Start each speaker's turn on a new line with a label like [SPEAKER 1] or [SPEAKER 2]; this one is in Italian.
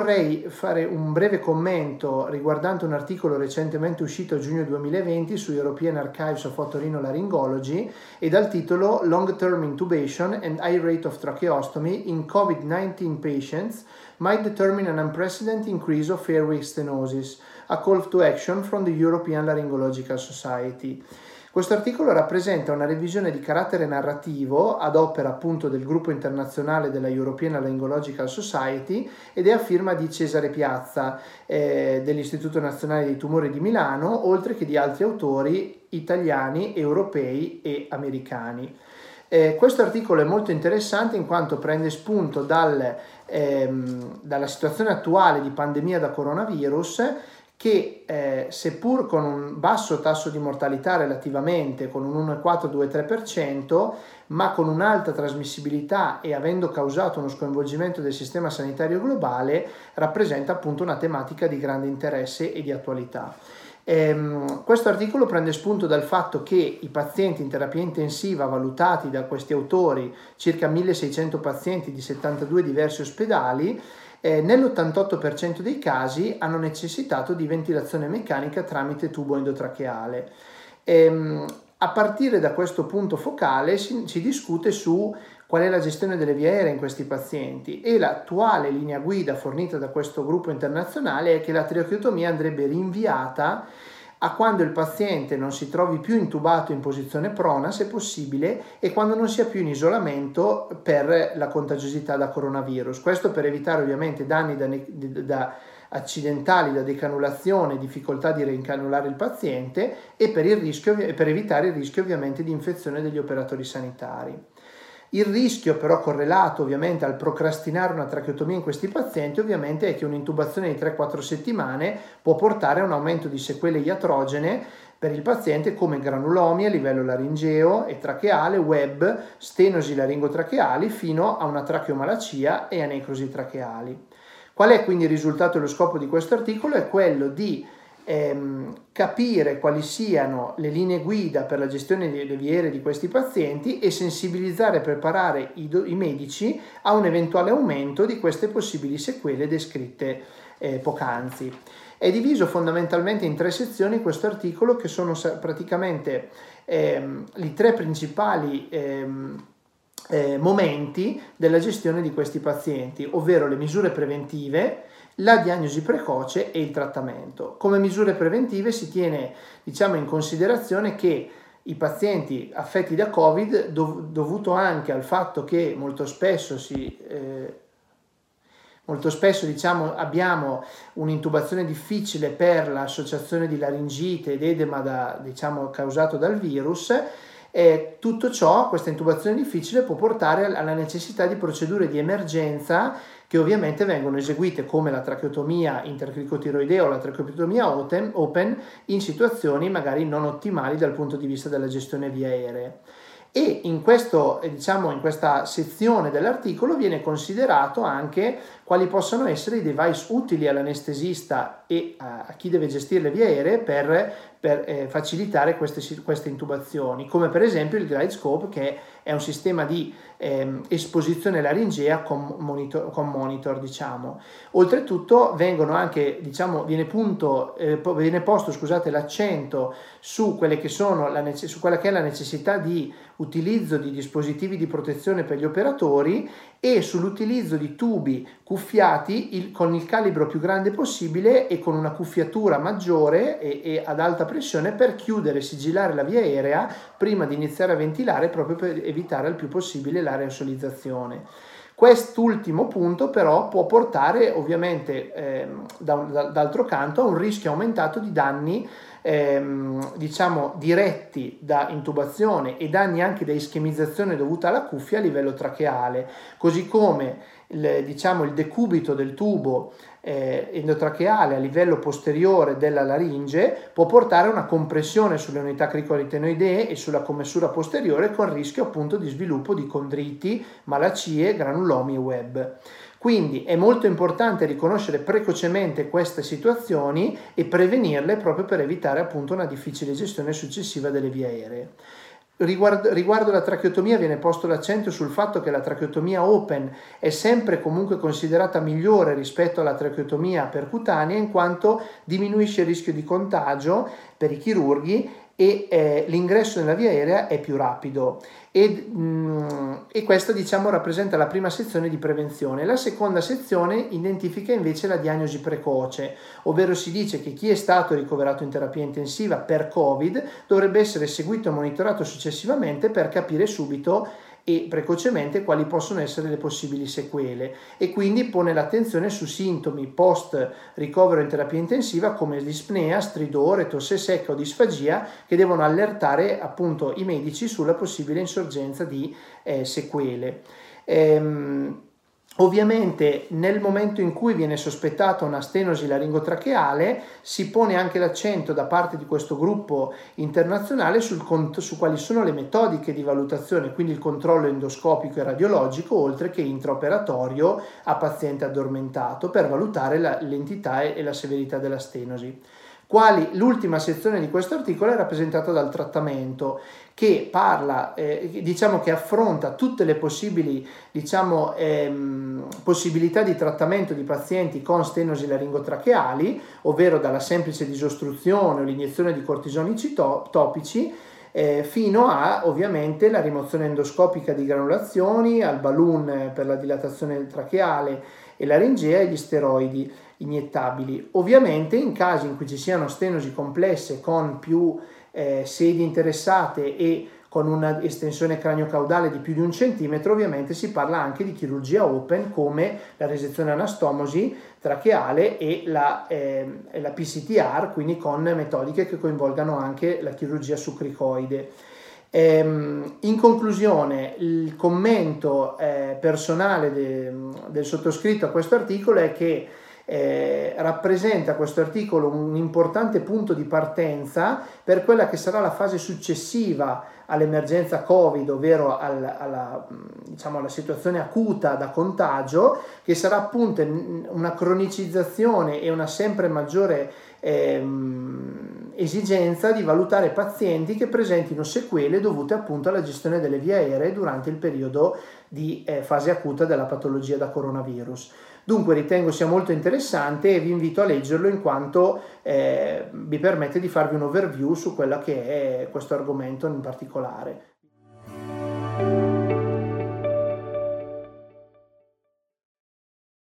[SPEAKER 1] vorrei fare un breve commento riguardante un articolo recentemente uscito a giugno 2020 su European Archives of Otorhinolaryngology e dal titolo Long Term Intubation and High Rate of Tracheostomy in COVID-19 Patients might determine an unprecedented increase of airway stenosis, a call to action from the European Laryngological Society. Questo articolo rappresenta una revisione di carattere narrativo ad opera appunto del gruppo internazionale della European Laryngological Society ed è a firma di Cesare Piazza eh, dell'Istituto Nazionale dei Tumori di Milano, oltre che di altri autori italiani, europei e americani. Eh, questo articolo è molto interessante in quanto prende spunto dal, ehm, dalla situazione attuale di pandemia da coronavirus che eh, seppur con un basso tasso di mortalità relativamente, con un 1,4-2,3%, ma con un'alta trasmissibilità e avendo causato uno sconvolgimento del sistema sanitario globale, rappresenta appunto una tematica di grande interesse e di attualità. Ehm, questo articolo prende spunto dal fatto che i pazienti in terapia intensiva valutati da questi autori, circa 1600 pazienti di 72 diversi ospedali, eh, nell'88% dei casi hanno necessitato di ventilazione meccanica tramite tubo endotracheale. Ehm, a partire da questo punto focale si, si, discute su qual è la gestione delle vie aeree in questi pazienti e l'attuale linea guida fornita da questo gruppo internazionale è che la tracheotomia andrebbe rinviata a quando il paziente non si trovi più intubato in posizione prona, se possibile, e quando non sia più in isolamento per la contagiosità da coronavirus. Questo per evitare ovviamente danni da, da accidentali, da decanulazione, difficoltà di reincanulare il paziente e per, rischio, per evitare il rischio ovviamente di infezione degli operatori sanitari. Il rischio però correlato ovviamente al procrastinare una tracheotomia in questi pazienti ovviamente è che un'intubazione di 3-4 settimane può portare a un aumento di sequele iatrogene per il paziente come granulomi a livello laringeo e tracheale, web, stenosi laringotracheali fino a una tracheomalacia e a necrosi tracheali. Qual è quindi il risultato e lo scopo di questo articolo? È quello di ehm, capire quali siano le linee guida per la gestione delle viere di questi pazienti e sensibilizzare e preparare i, do- i medici a un eventuale aumento di queste possibili sequele descritte eh, poc'anzi. È diviso fondamentalmente in tre sezioni questo articolo che sono praticamente ehm, i tre principali ehm, eh, momenti della gestione di questi pazienti, ovvero le misure preventive, la diagnosi precoce e il trattamento. Come misure preventive si tiene diciamo, in considerazione che i pazienti affetti da Covid, dov- dovuto anche al fatto che molto spesso si... Eh, Molto spesso diciamo, abbiamo un'intubazione difficile per l'associazione di laringite ed edema da, diciamo, causato dal virus e tutto ciò, questa intubazione difficile, può portare alla necessità di procedure di emergenza che ovviamente vengono eseguite come la tracheotomia intercricotiroidea o la tracheotomia open in situazioni magari non ottimali dal punto di vista della gestione via aeree. E in, questo, diciamo, in questa sezione dell'articolo viene considerato anche quali possono essere i device utili all'anestesista e a chi deve gestire le vie aeree per, per eh, facilitare queste, queste, intubazioni, come per esempio il Glide Scope che è un sistema di eh, esposizione laringea con monitor, con monitor diciamo. Oltretutto anche, diciamo, viene, punto, eh, viene posto scusate, l'accento su, la, su quella che è la necessità di utilizzo di dispositivi di protezione per gli operatori e sull'utilizzo di tubi cuffiati il, con il calibro più grande possibile e con una cuffiatura maggiore e, e, ad alta pressione per chiudere e sigillare la via aerea prima di iniziare a ventilare proprio per evitare il più possibile l'aerosolizzazione. Quest'ultimo punto però può portare ovviamente eh, da, da, d'altro canto a un rischio aumentato di danni ehm, diciamo diretti da intubazione e danni anche da ischemizzazione dovuta alla cuffia a livello tracheale, così come il, diciamo, il decubito del tubo eh, endotracheale a livello posteriore della laringe può portare a una compressione sulle unità cricoritenoidee e sulla commessura posteriore con rischio appunto di sviluppo di condriti, malacie, granulomi e web. Quindi è molto importante riconoscere precocemente queste situazioni e prevenirle proprio per evitare appunto una difficile gestione successiva delle vie aeree. Riguardo, riguardo la tracheotomia viene posto l'accento sul fatto che la tracheotomia open è sempre comunque considerata migliore rispetto alla tracheotomia percutanea in quanto diminuisce il rischio di contagio per i chirurghi e eh, l'ingresso nella via aerea è più rapido e, mh, mm, e, questa diciamo rappresenta la prima sezione di prevenzione. La seconda sezione identifica invece la diagnosi precoce, ovvero si dice che chi è stato ricoverato in terapia intensiva per Covid dovrebbe essere seguito e monitorato successivamente per capire subito e precocemente quali possono essere le possibili sequele e quindi pone l'attenzione su sintomi post ricovero in terapia intensiva come dispnea, stridore, tosse secca o disfagia che devono allertare appunto i medici sulla possibile insorgenza di eh, sequele. Ehm, Ovviamente nel momento in cui viene sospettata una stenosi laringotracheale si pone anche l'accento da parte di questo gruppo internazionale sul, su quali sono le metodiche di valutazione, quindi il controllo endoscopico e radiologico, oltre che intraoperatorio a paziente addormentato per valutare la, l'entità e la severità della stenosi quali l'ultima sezione di questo articolo è rappresentata dal trattamento che parla, eh, diciamo che affronta tutte le possibili diciamo, ehm, possibilità di trattamento di pazienti con stenosi laringotracheali, ovvero dalla semplice disostruzione o l'iniezione di cortisonici to- topici, eh, fino a ovviamente la rimozione endoscopica di granulazioni, al balloon per la dilatazione tracheale e laringea e gli steroidi iniettabili. Ovviamente in casi in cui ci siano stenosi complesse con più eh, sedi interessate e con una estensione craniocaudale di più di un centimetro, ovviamente si parla anche di chirurgia open come la resezione anastomosi tracheale e la, eh, la PCTR, quindi con metodiche che coinvolgano anche la chirurgia sucricoide. Ehm, in conclusione, il commento eh, personale de, del sottoscritto a questo articolo è che eh, rappresenta questo articolo un importante punto di partenza per quella che sarà la fase successiva all'emergenza Covid, ovvero al, alla, diciamo, alla, situazione acuta da contagio, che sarà appunto una cronicizzazione e una sempre maggiore ehm, esigenza di valutare pazienti che presentino sequele dovute appunto alla gestione delle vie aeree durante il periodo di eh, fase acuta della patologia da coronavirus. Dunque ritengo sia molto interessante e vi invito a leggerlo in quanto eh, vi permette di farvi un overview su quello che è questo argomento in particolare.